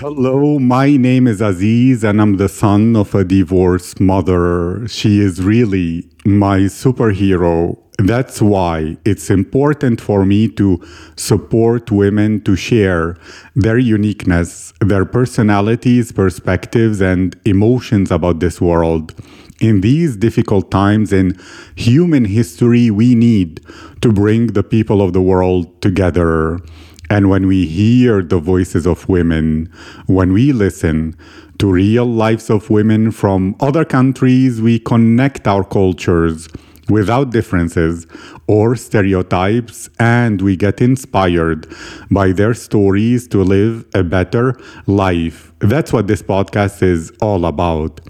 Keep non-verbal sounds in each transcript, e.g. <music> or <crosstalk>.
Hello, my name is Aziz, and I'm the son of a divorced mother. She is really my superhero. That's why it's important for me to support women to share their uniqueness, their personalities, perspectives, and emotions about this world. In these difficult times in human history, we need to bring the people of the world together. And when we hear the voices of women, when we listen to real lives of women from other countries, we connect our cultures without differences or stereotypes, and we get inspired by their stories to live a better life. That's what this podcast is all about.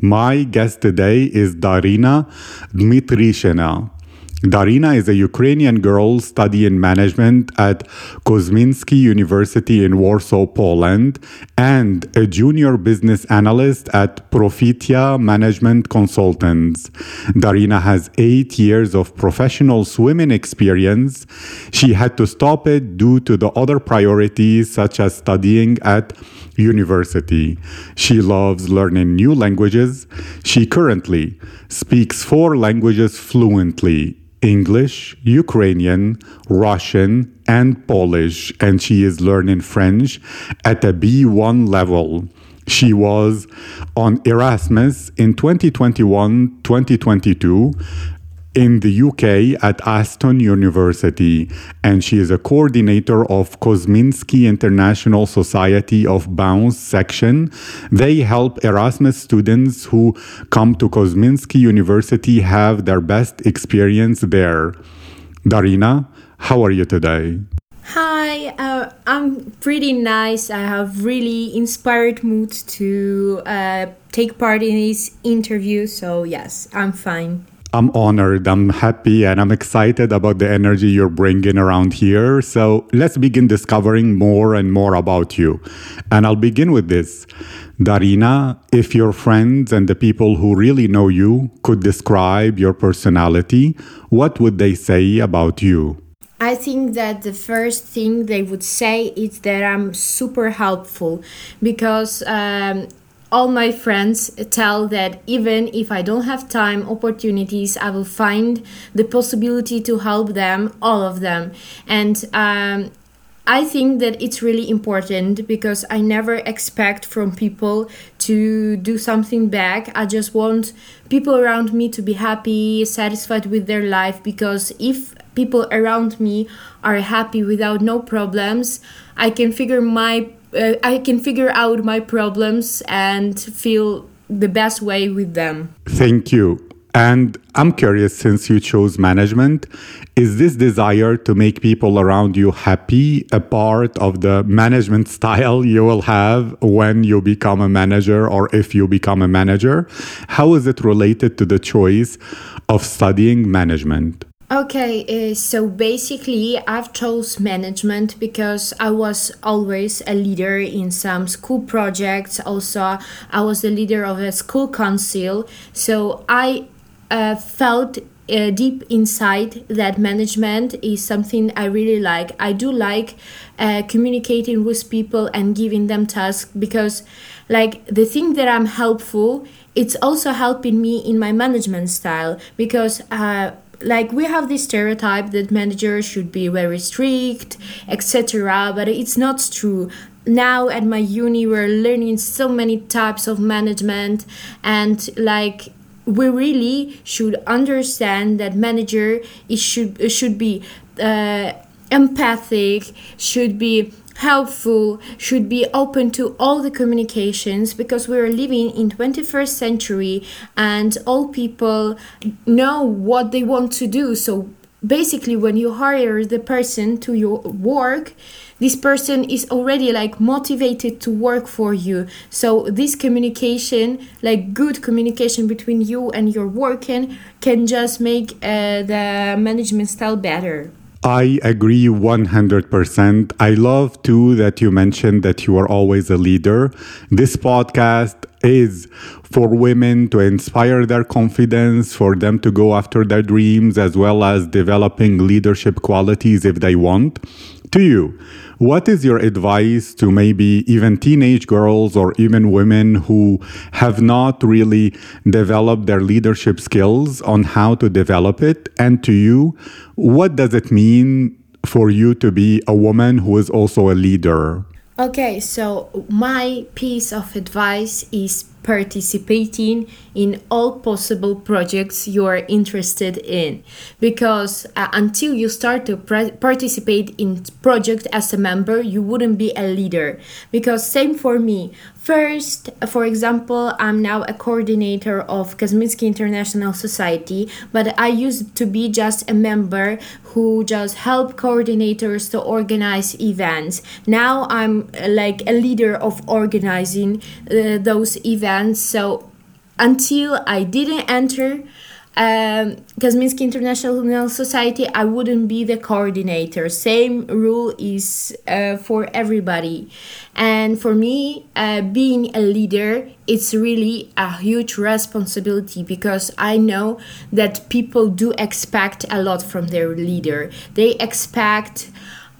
My guest today is Daryna Dmytryshena. Daryna is a Ukrainian girl studying management at Kozminski University in Warsaw, Poland, and a junior business analyst at Profitia Management Consultants. Daryna has eight years of professional swimming experience. She had to stop it due to the other priorities, such as studying at university. She loves learning new languages. She currently speaks four languages fluently English, Ukrainian, Russian, and Polish, and she is learning French at a B1 level. She was on Erasmus in 2021 2022 in the UK at Aston University, and she is a coordinator of Kozminski International Society of Bounce section. They help Erasmus students who come to Kozminski University have their best experience there. Daryna, how are you today? Hi, uh, I'm pretty nice. I have really inspired mood to uh, take part in this interview. So yes, I'm fine. I'm honored, I'm happy, and I'm excited about the energy you're bringing around here. So let's begin discovering more and more about you. And I'll begin with this. Daryna, if your friends and the people who really know you could describe your personality, what would they say about you? I think that the first thing they would say is that I'm super helpful because um, all my friends tell that even if I don't have time, opportunities, I will find the possibility to help them, all of them. And um, I think that it's really important because I never expect from people to do something back. I just want people around me to be happy, satisfied with their life because if people around me are happy without no problems, I can figure my uh, I can figure out my problems and feel the best way with them. Thank you. And I'm curious, since you chose management, is this desire to make people around you happy a part of the management <laughs> style you will have when you become a manager or if you become a manager? How is it related to the choice of studying management? Okay, uh, so basically, I've chose management because I was always a leader in some school projects. Also, I was the leader of a school council, so I uh, felt uh, deep inside that management is something I really like. I do like uh, communicating with people and giving them tasks because, like, the thing that I'm helpful, it's also helping me in my management style because uh, like we have this stereotype that managers should be very strict etc but it's not true. Now at my uni we're learning so many types of management and like we really should understand that manager it should it should be uh, empathic should be helpful should be open to all the communications because we're living in 21st century and all people know what they want to do. So basically when you hire the person to your work this person is already like motivated to work for you. So this communication like good communication between you and your working can just make uh, the management style better I agree 100%. I love too that you mentioned that you are always a leader. This podcast is for women to inspire their confidence, for them to go after their dreams, as well as developing leadership qualities if they want. To you, what is your advice to maybe even teenage girls or even women who have not really developed their leadership skills on how to develop it? And to you, what does it mean for you to be a woman who is also a leader? Okay, so my piece of advice is participating in all possible projects you are interested in because uh, until you start to participate in project as a member you wouldn't be a leader because same for me First, for example, I'm now a coordinator of Kozminski International Society, but I used to be just a member who just help coordinators to organize events. Now I'm uh, like a leader of organizing uh, those events. So until I didn't enter um, Kozminski International Society, I wouldn't be the coordinator. Same rule is uh, for everybody. And for me, uh, being a leader, it's really a huge responsibility because I know that people do expect a lot from their leader. They expect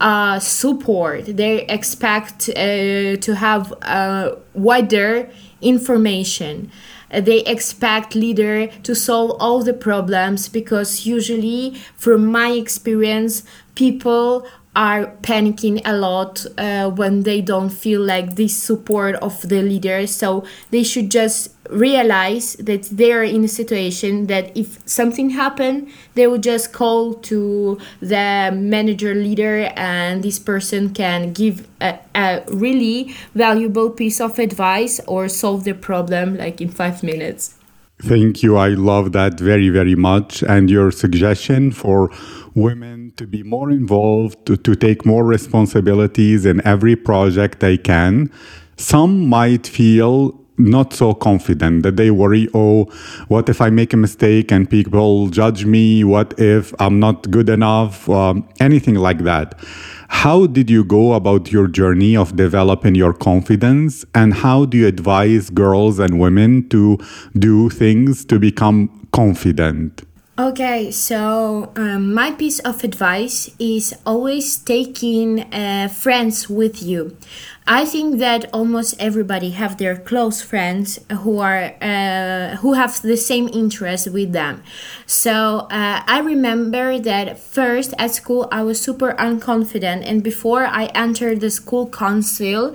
uh, support, they expect uh, to have uh, wider information they expect leader to solve all the problems because usually from my experience people are panicking a lot uh, when they don't feel like this support of the leader so they should just realize that they're in a situation that if something happened, they would just call to the manager leader and this person can give a, a really valuable piece of advice or solve the problem like in five minutes Thank you. I love that very, very much. And your suggestion for women to be more involved, to, to take more responsibilities in every project they can. Some might feel not so confident that they worry oh what if i make a mistake and people judge me? What if i'm not good enough? Um, anything like that. How did you go about your journey of developing your confidence and how do you advise girls and women to do things to become confident Okay, so um, my piece of advice is always taking uh, friends with you. I think that almost everybody have their close friends who are uh, who have the same interest with them. So uh, I remember that first at school I was super unconfident, and before I entered the school council,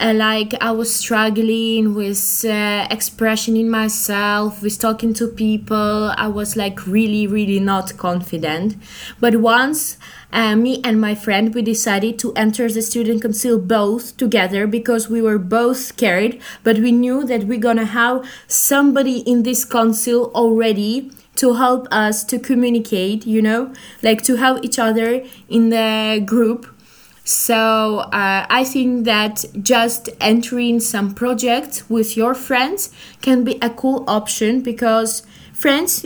uh, like I was struggling with uh, expression in myself, with talking to people. I was like really, really not confident. But once uh, me and my friend we decided to enter the student council both together because we were both scared but we knew that we're gonna have somebody in this council already to help us to communicate you know like to help each other in the group. So uh, i think that just entering some projects with your friends can be a cool option because friends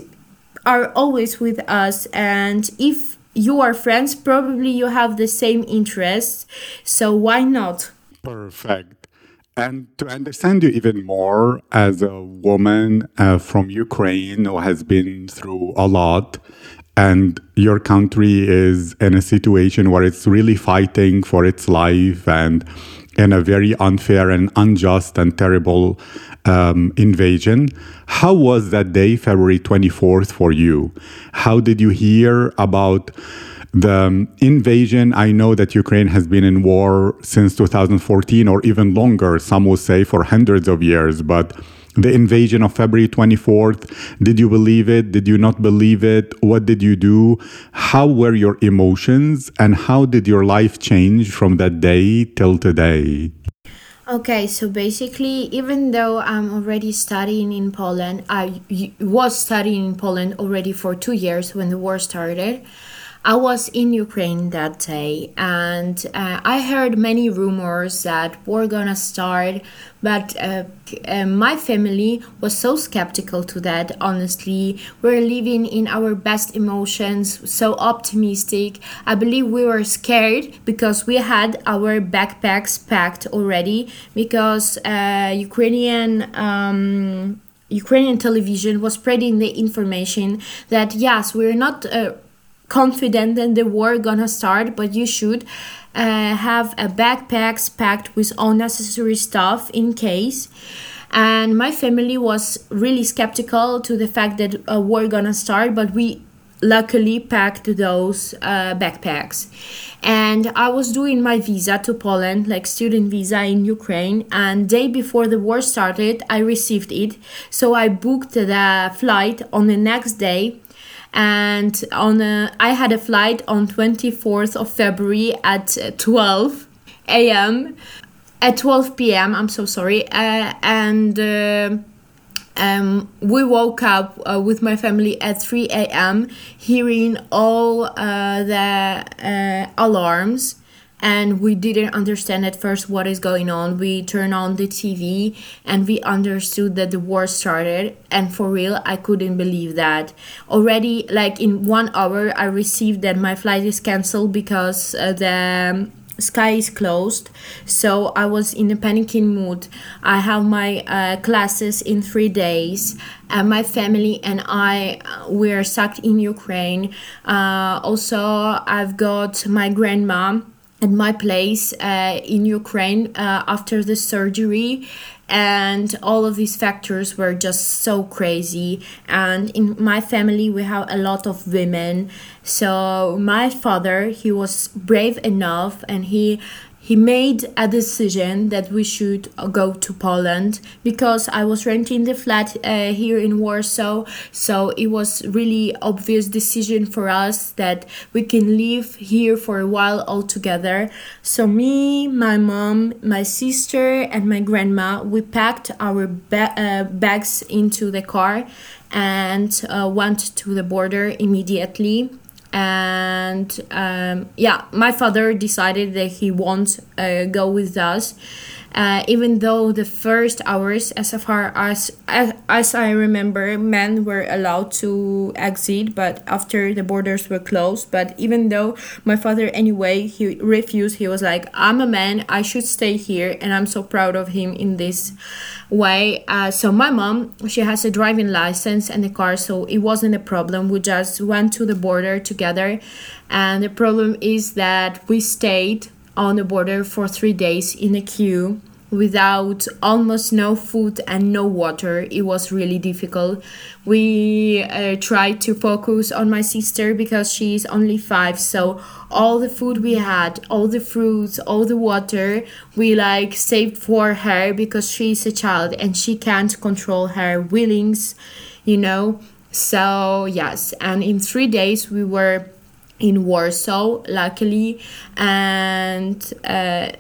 are always with us and if you are friends, probably you have the same interests. So why not? Perfect. And to understand you even more as a woman uh, from Ukraine who has been through a lot, and your country is in a situation where it's really fighting for its life and in a very unfair and unjust and terrible um, invasion. How was that day, February 24th, for you? How did you hear about the um, invasion? I know that Ukraine has been in war since 2014 or even longer, some will say for hundreds of years, but the invasion of February 24th. Did you believe it? Did you not believe it? What did you do? How were your emotions? And how did your life change from that day till today? Okay, so basically, even though I'm already studying in Poland, I was studying in Poland already for two years when the war started. I was in Ukraine that day and uh, I heard many rumors that war gonna start, but uh, uh, my family was so skeptical to that. Honestly, we're living in our best emotions, so optimistic. I believe we were scared because we had our backpacks packed already because uh, Ukrainian. Um, Ukrainian television was spreading the information that yes, we're not uh, confident that the war gonna start but you should uh, have a backpacks packed with all necessary stuff in case. And my family was really skeptical to the fact that a war gonna start but we luckily packed those uh, backpacks. And i was doing my visa to poland like student visa in ukraine and day before the war started i received it. So i booked the flight on the next day and on a, I had a flight on 24th of February at 12 a.m. at 12 p.m. I'm so sorry, uh, and uh, um, we woke up uh, with my family at 3 a.m. hearing all uh, the uh, alarms and we didn't understand at first what is going on. We turned on the TV and we understood that the war started. And for real, I couldn't believe that. Already, like in one hour, I received that my flight is canceled because uh, the sky is closed so i was in a panicking mood i have my uh, classes in three days and my family and i uh, were stuck in ukraine uh, also i've got my grandma at my place uh, in Ukraine uh, after the surgery. And all of these factors were just so crazy. And in my family, we have a lot of women. So, my father, he was brave enough and he he made a decision that we should uh, go to Poland because I was renting the flat uh, here in Warsaw. So it was really obvious decision for us that we can live here for a while all together. So me, my mom, my sister, and my grandma, we packed our ba- uh, bags into the car and uh, went to the border immediately and um, yeah my father decided that he won't uh, go with us uh, even though the first hours as far as, as as i remember men were allowed to exit but after the borders were closed but even though my father anyway he refused he was like i'm a man i should stay here and i'm so proud of him in this way. Uh, so my mom, she has a driving license and a car, so it wasn't a problem. We just went to the border together, and the problem is that we stayed on the border for three days in a queue without almost no food and no water. It was really difficult. We uh, tried to focus on my sister because she's only five, so all the food we had, all the fruits, all the water, we like saved for her because she's a child and she can't control her willings, you know. So, yes, and in three days we were in Warsaw, luckily, and uh,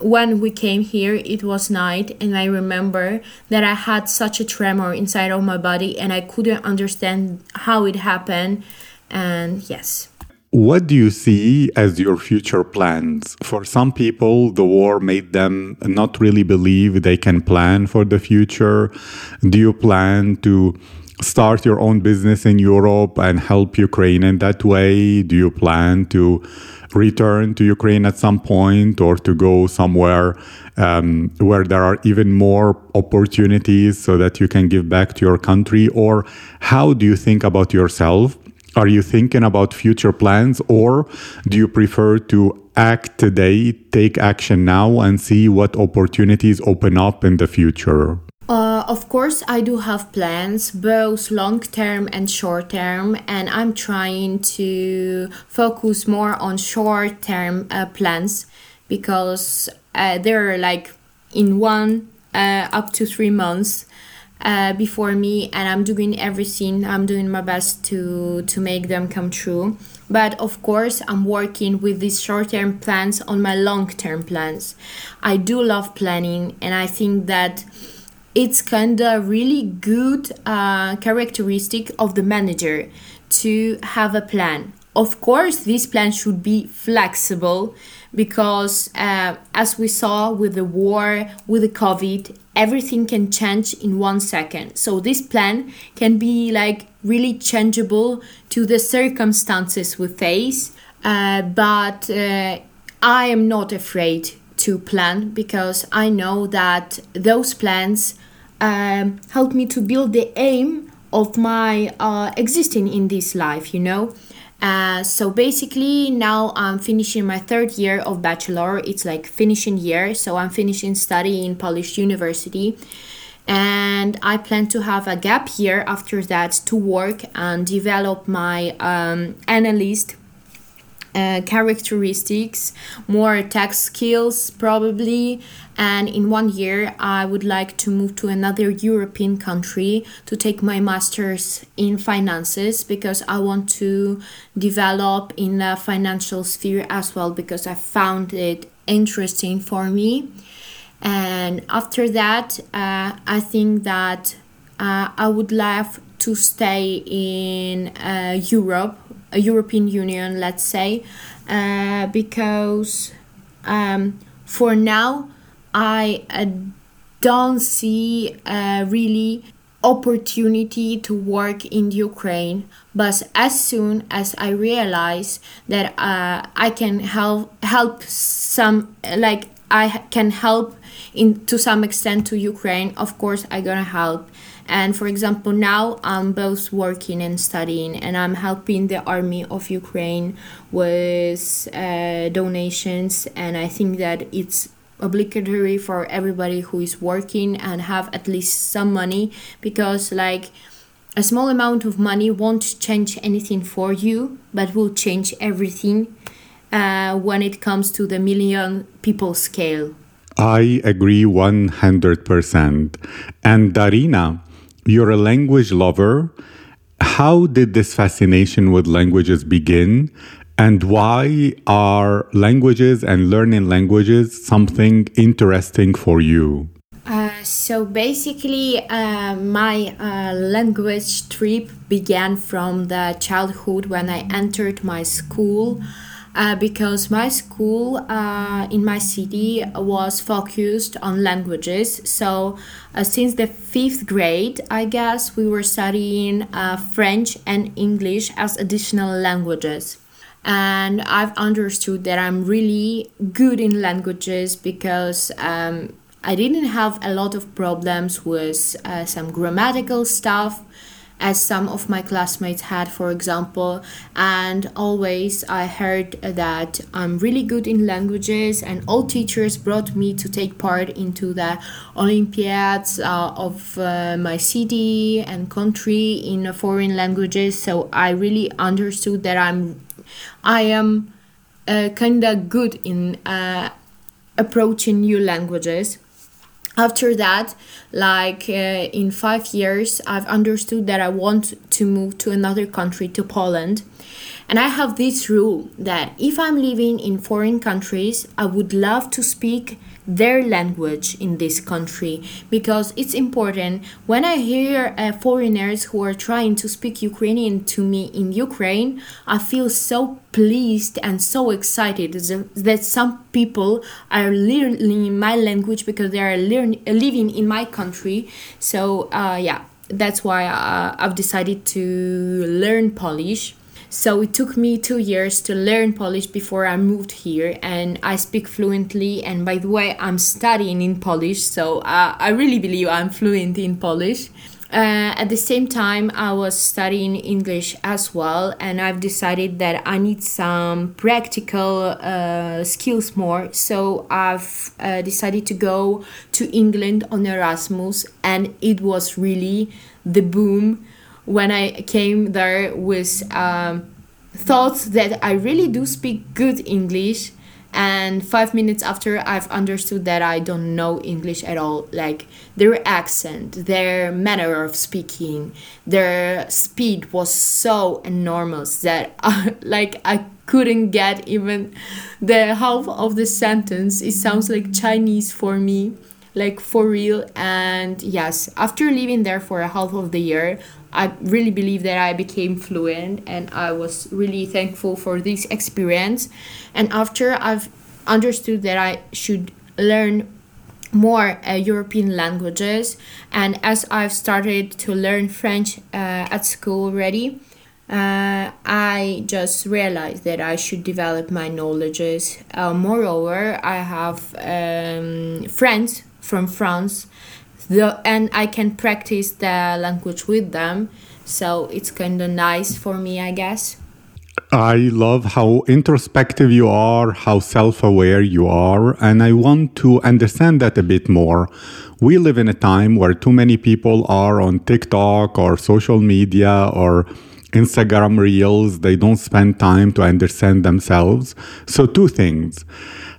when we came here it was night and i remember that i had such a tremor inside of my body and i couldn't understand how it happened and yes what do you see as your future plans? For some people, the war made them not really believe they can plan for the future. Do you plan to start your own business in Europe and help Ukraine in that way? Do you plan to return to Ukraine at some point or to go somewhere um, where there are even more opportunities so that you can give back to your country? Or how do you think about yourself? Are you thinking about future plans or do you prefer to act today, take action now, and see what opportunities open up in the future? Uh, of course, I do have plans, both long term and short term, and I'm trying to focus more on short term uh, plans because uh, they're like in one uh, up to three months. Uh, before me and i'm doing everything i'm doing my best to to make them come true but of course i'm working with these short-term plans on my long-term plans i do love planning and i think that it's kind of really good uh, characteristic of the manager to have a plan of course, this plan should be flexible because, uh, as we saw with the war, with the COVID, everything can change in one second. So, this plan can be like really changeable to the circumstances we face. Uh, but uh, I am not afraid to plan because I know that those plans um, help me to build the aim of my uh, existing in this life, you know. Uh, so basically now i'm finishing my third year of bachelor. It's like finishing year. So i'm finishing study in polish university. And i plan to have a gap year after that to work and develop my um, analyst uh, characteristics, more tech skills probably, and in one year I would like to move to another European country to take my master's in finances because I want to develop in the financial sphere as well because I found it interesting for me. And after that, uh, I think that uh, I would love to stay in uh, Europe European Union, let's say, uh, because um, for now I uh, don't see really opportunity to work in Ukraine. But as soon as I realize that uh, I can help help some like I can help in to some extent to Ukraine, of course I'm gonna help and for example, now I'm both working and studying, and I'm helping the army of Ukraine with uh, donations. And I think that it's obligatory for everybody who is working and have at least some money because, like, a small amount of money won't change anything for you, but will change everything uh, when it comes to the million people scale. I agree 100%. And Daryna, you're a language lover. How did this fascination with languages begin? And why are languages and learning languages something interesting for you? Uh, so basically, uh, my uh, language trip began from the childhood when I entered my school uh, because my school uh, in my city was focused on languages. So, uh, since the fifth grade, I guess we were studying uh, French and English as additional languages. And I've understood that I'm really good in languages because um, I didn't have a lot of problems with uh, some grammatical stuff as some of my classmates had, for example. And always I heard that I'm really good in languages, and all teachers brought me to take part into the Olympiads uh, of uh, my city and country in foreign languages. So I really understood that I'm, I am uh, kind of good in uh, approaching new languages after that like uh, in five years i've understood that i want to move to another country to poland. And i have this rule that if i'm living in foreign countries i would love to speak their language in this country. Because it's important when i hear uh, foreigners who are trying to speak ukrainian to me in ukraine i feel so pleased and so excited that some people are learning my language because they are living in my country. So uh, yeah that's why uh, i've decided to learn polish so it took me two years to learn Polish before I moved here, and I speak fluently. And by the way, I'm studying in Polish, so uh, I really believe I'm fluent in Polish. Uh, at the same time, I was studying English as well, and I've decided that I need some practical uh, skills more. So I've uh, decided to go to England on Erasmus, and it was really the boom when I came there with um, thoughts that I really do speak good English. And five minutes after, I've understood that I don't know English at all. Like their accent, their manner of speaking, their speed was so enormous that, I, <laughs> like, I couldn't get even the half of the sentence. It sounds like Chinese for me like for real and yes after living there for a half of the year I really believe that I became fluent and I was really thankful for this experience. And after I've understood that I should learn more uh, European languages, and as I've started to learn French uh, at school already, uh, I just realized that I should develop my knowledges. Uh, moreover, I have um, friends from France the and I can practice the language with them. So it's kind of nice for me, I guess. I love how introspective you are, how self aware you are, and I want to understand that a bit more. We live in a time where too many people are on TikTok or social media or Instagram reels. They don't spend time to understand themselves. So, two things.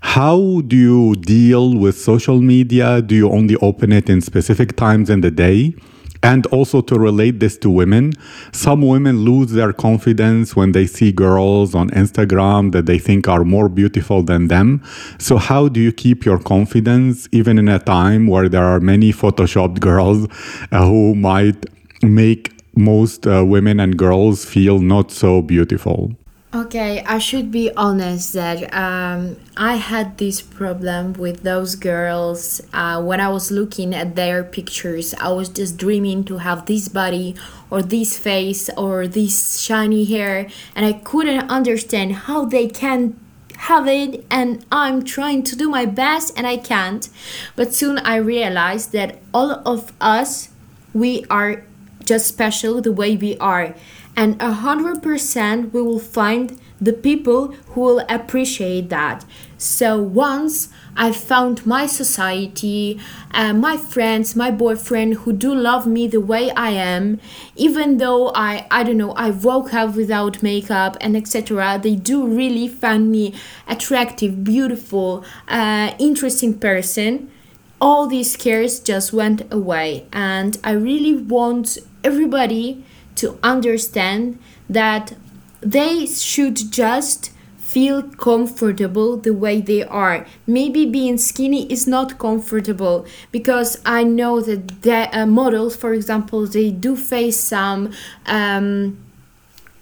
How do you deal with social media? Do you only open it in specific times in the day? And also to relate this to women, some women lose their confidence when they see girls on Instagram that they think are more beautiful than them. So, how do you keep your confidence even in a time where there are many photoshopped girls uh, who might make most uh, women and girls feel not so beautiful? Okay, I should be honest that um, I had this problem with those girls. Uh, when I was looking at their pictures, I was just dreaming to have this body or this face or this shiny hair, and I couldn't understand how they can have it. And I'm trying to do my best, and I can't. But soon I realized that all of us, we are just special the way we are and 100% we will find the people who will appreciate that. So once I found my society, uh, my friends, my boyfriend who do love me the way I am, even though I I don't know I woke up without makeup and etc. They do really find me attractive, beautiful, uh, interesting person. All these cares just went away, and I really want everybody to understand that they should just feel comfortable the way they are. Maybe being skinny is not comfortable because I know that the uh, models, for example, they do face some um,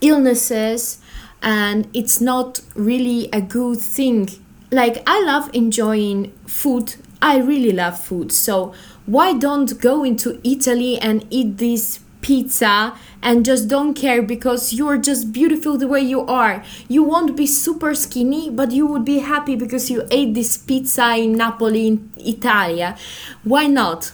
illnesses and it's not really a good thing. Like, I love enjoying food. I really love food. So, why don't go into Italy and eat these pizza and just don't care because you're just beautiful the way you are. You won't be super skinny, but you would be happy because you ate this pizza in Napoli, in Italia. Why not?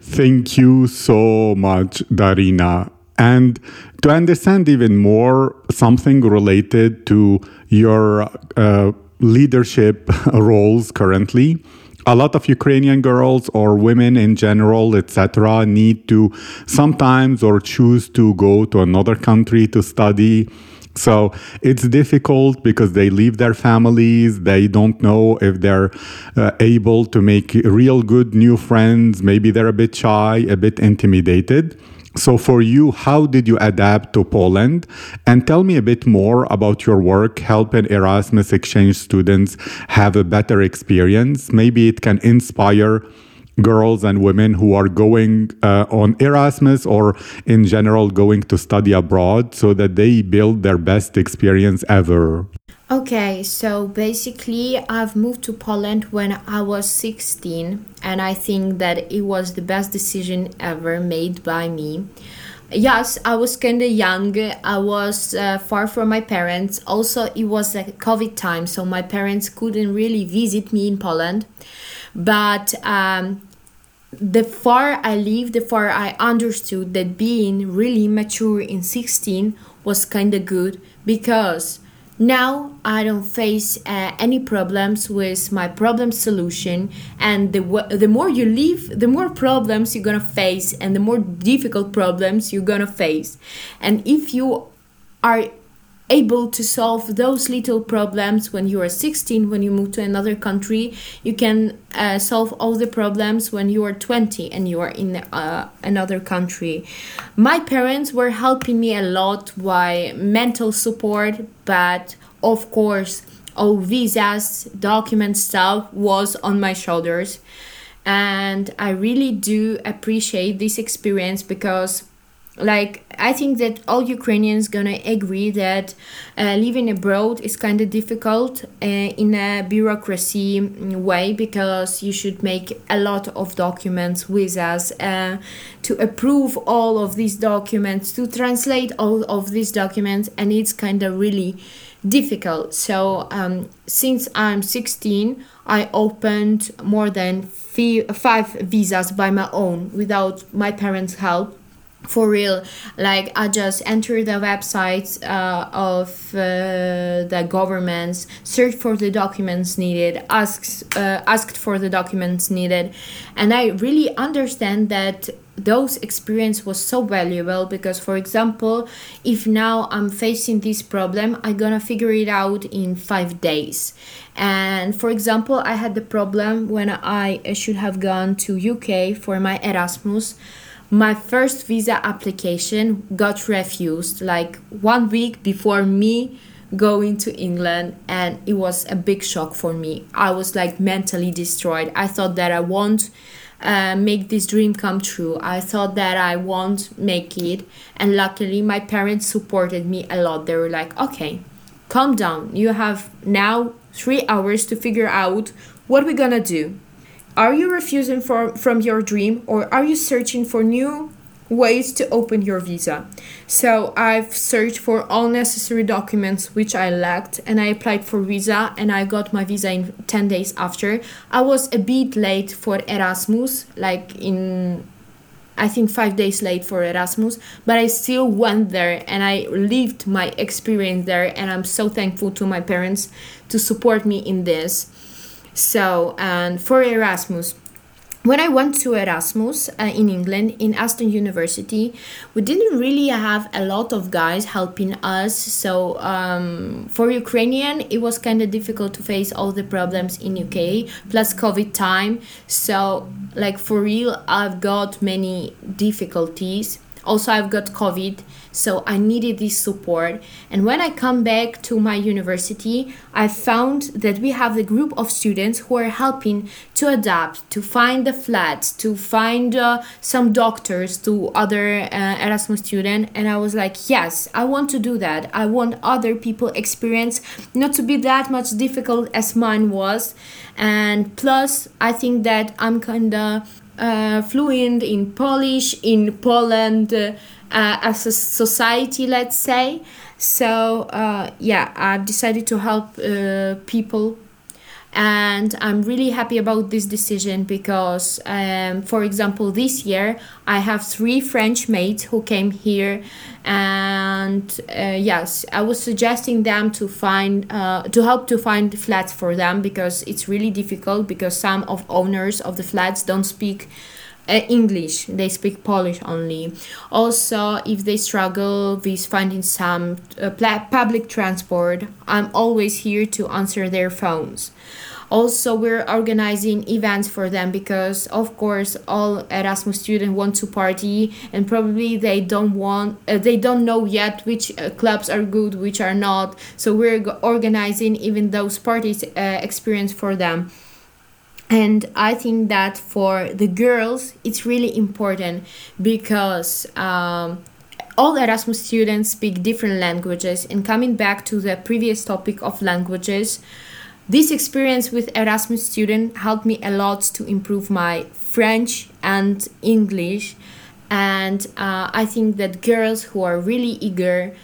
Thank you so much, Daryna. And to understand even more something related to your uh, leadership <laughs> roles currently, a lot of Ukrainian girls or women in general, etc., need to sometimes or choose to go to another country to study. So it's difficult because they leave their families. They don't know if they're uh, able to make real good new friends. Maybe they're a bit shy, a bit intimidated. So, for you, how did you adapt to Poland? And tell me a bit more about your work helping Erasmus exchange students have a better experience. Maybe it can inspire girls and women who are going uh, on Erasmus or in general going to study abroad so that they build their best experience ever. Okay, so basically, I've moved to Poland when I was 16, and I think that it was the best decision ever made by me. Yes, I was kind of young. I was uh, far from my parents. Also, it was a COVID time, so my parents couldn't really visit me in Poland. But um, the far I lived, the far I understood that being really mature in 16 was kind of good because now I don't face uh, any problems with my problem solution, and the the more you live, the more problems you're gonna face, and the more difficult problems you're gonna face. And if you are able to solve those little problems when you are 16 when you move to another country you can uh, solve all the problems when you are 20 and you are in uh, another country. My parents were helping me a lot by mental support but of course all visas document stuff was on my shoulders. And i really do appreciate this experience because like i think that all ukrainians gonna agree that uh, living abroad is kind of difficult uh, in a bureaucracy way because you should make a lot of documents with us uh, to approve all of these documents to translate all of these documents and it's kind of really difficult. So um, since i'm 16 i opened more than five visas by my own without my parents help for real like i just enter the websites uh, of uh, the governments search for the documents needed asks uh, asked for the documents needed. And i really understand that those experience was so valuable because for example if now i'm facing this problem i'm gonna figure it out in five days. And for example i had the problem when i should have gone to uk for my erasmus my first visa application got refused like one week before me going to England and it was a big shock for me. I was like mentally destroyed. I thought that I won't uh, make this dream come true. I thought that I won't make it and luckily my parents supported me a lot. They were like, "Okay, calm down. You have now 3 hours to figure out what we're going to do." Are you refusing for, from your dream or are you searching for new ways to open your visa? So I've searched for all necessary documents which I lacked and I applied for visa and I got my visa in 10 days after. I was a bit late for Erasmus, like in I think five days late for Erasmus, but I still went there and I lived my experience there, and I'm so thankful to my parents to support me in this. So, and for Erasmus, when I went to Erasmus uh, in England in Aston University, we didn't really have a lot of guys helping us. So um, for Ukrainian, it was kind of difficult to face all the problems in UK plus COVID time. So like for real, I've got many difficulties. Also, I've got COVID so I needed this support. And when I come back to my university, I found that we have a group of students who are helping to adapt, to find the flats, to find uh, some doctors to other uh, Erasmus students. And I was like, yes, I want to do that. I want other people experience not to be that much difficult as mine was. And plus, I think that I'm kind of uh, fluent in Polish, in Poland. Uh, as a society, let's say. So uh, yeah, I've decided to help uh, people and i'm really happy about this decision because um, for example this year i have three french mates who came here and uh, yes i was suggesting them to find uh, to help to find flats for them because it's really difficult because some of owners of the flats don't speak uh, English. They speak Polish only. Also, if they struggle with finding some uh, public transport, I'm always here to answer their phones. Also, we're organizing events for them because, of course, all Erasmus students want to party, and probably they don't want, uh, they don't know yet which uh, clubs are good, which are not. So we're organizing even those parties uh, experience for them and i think that for the girls it's really important because um, all erasmus students speak different languages. And coming back to the previous topic of languages this experience with erasmus student helped me a lot to improve my french and english. And uh, i think that girls who are really eager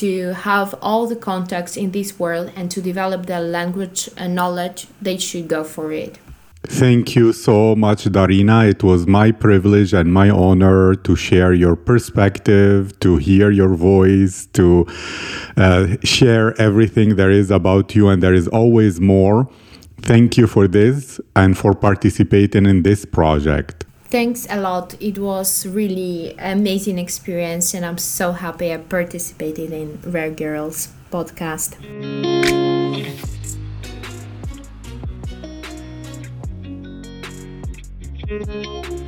to have all the contacts in this world and to develop their language knowledge they should go for it Thank you so much, Daryna. It was my privilege and my honor to share your perspective, to hear your voice, to uh, share everything there is about you, and there is always more. Thank you for this and for participating in this project. Thanks a lot. It was really amazing experience, and I'm so happy I participated in Rare Girls podcast. Música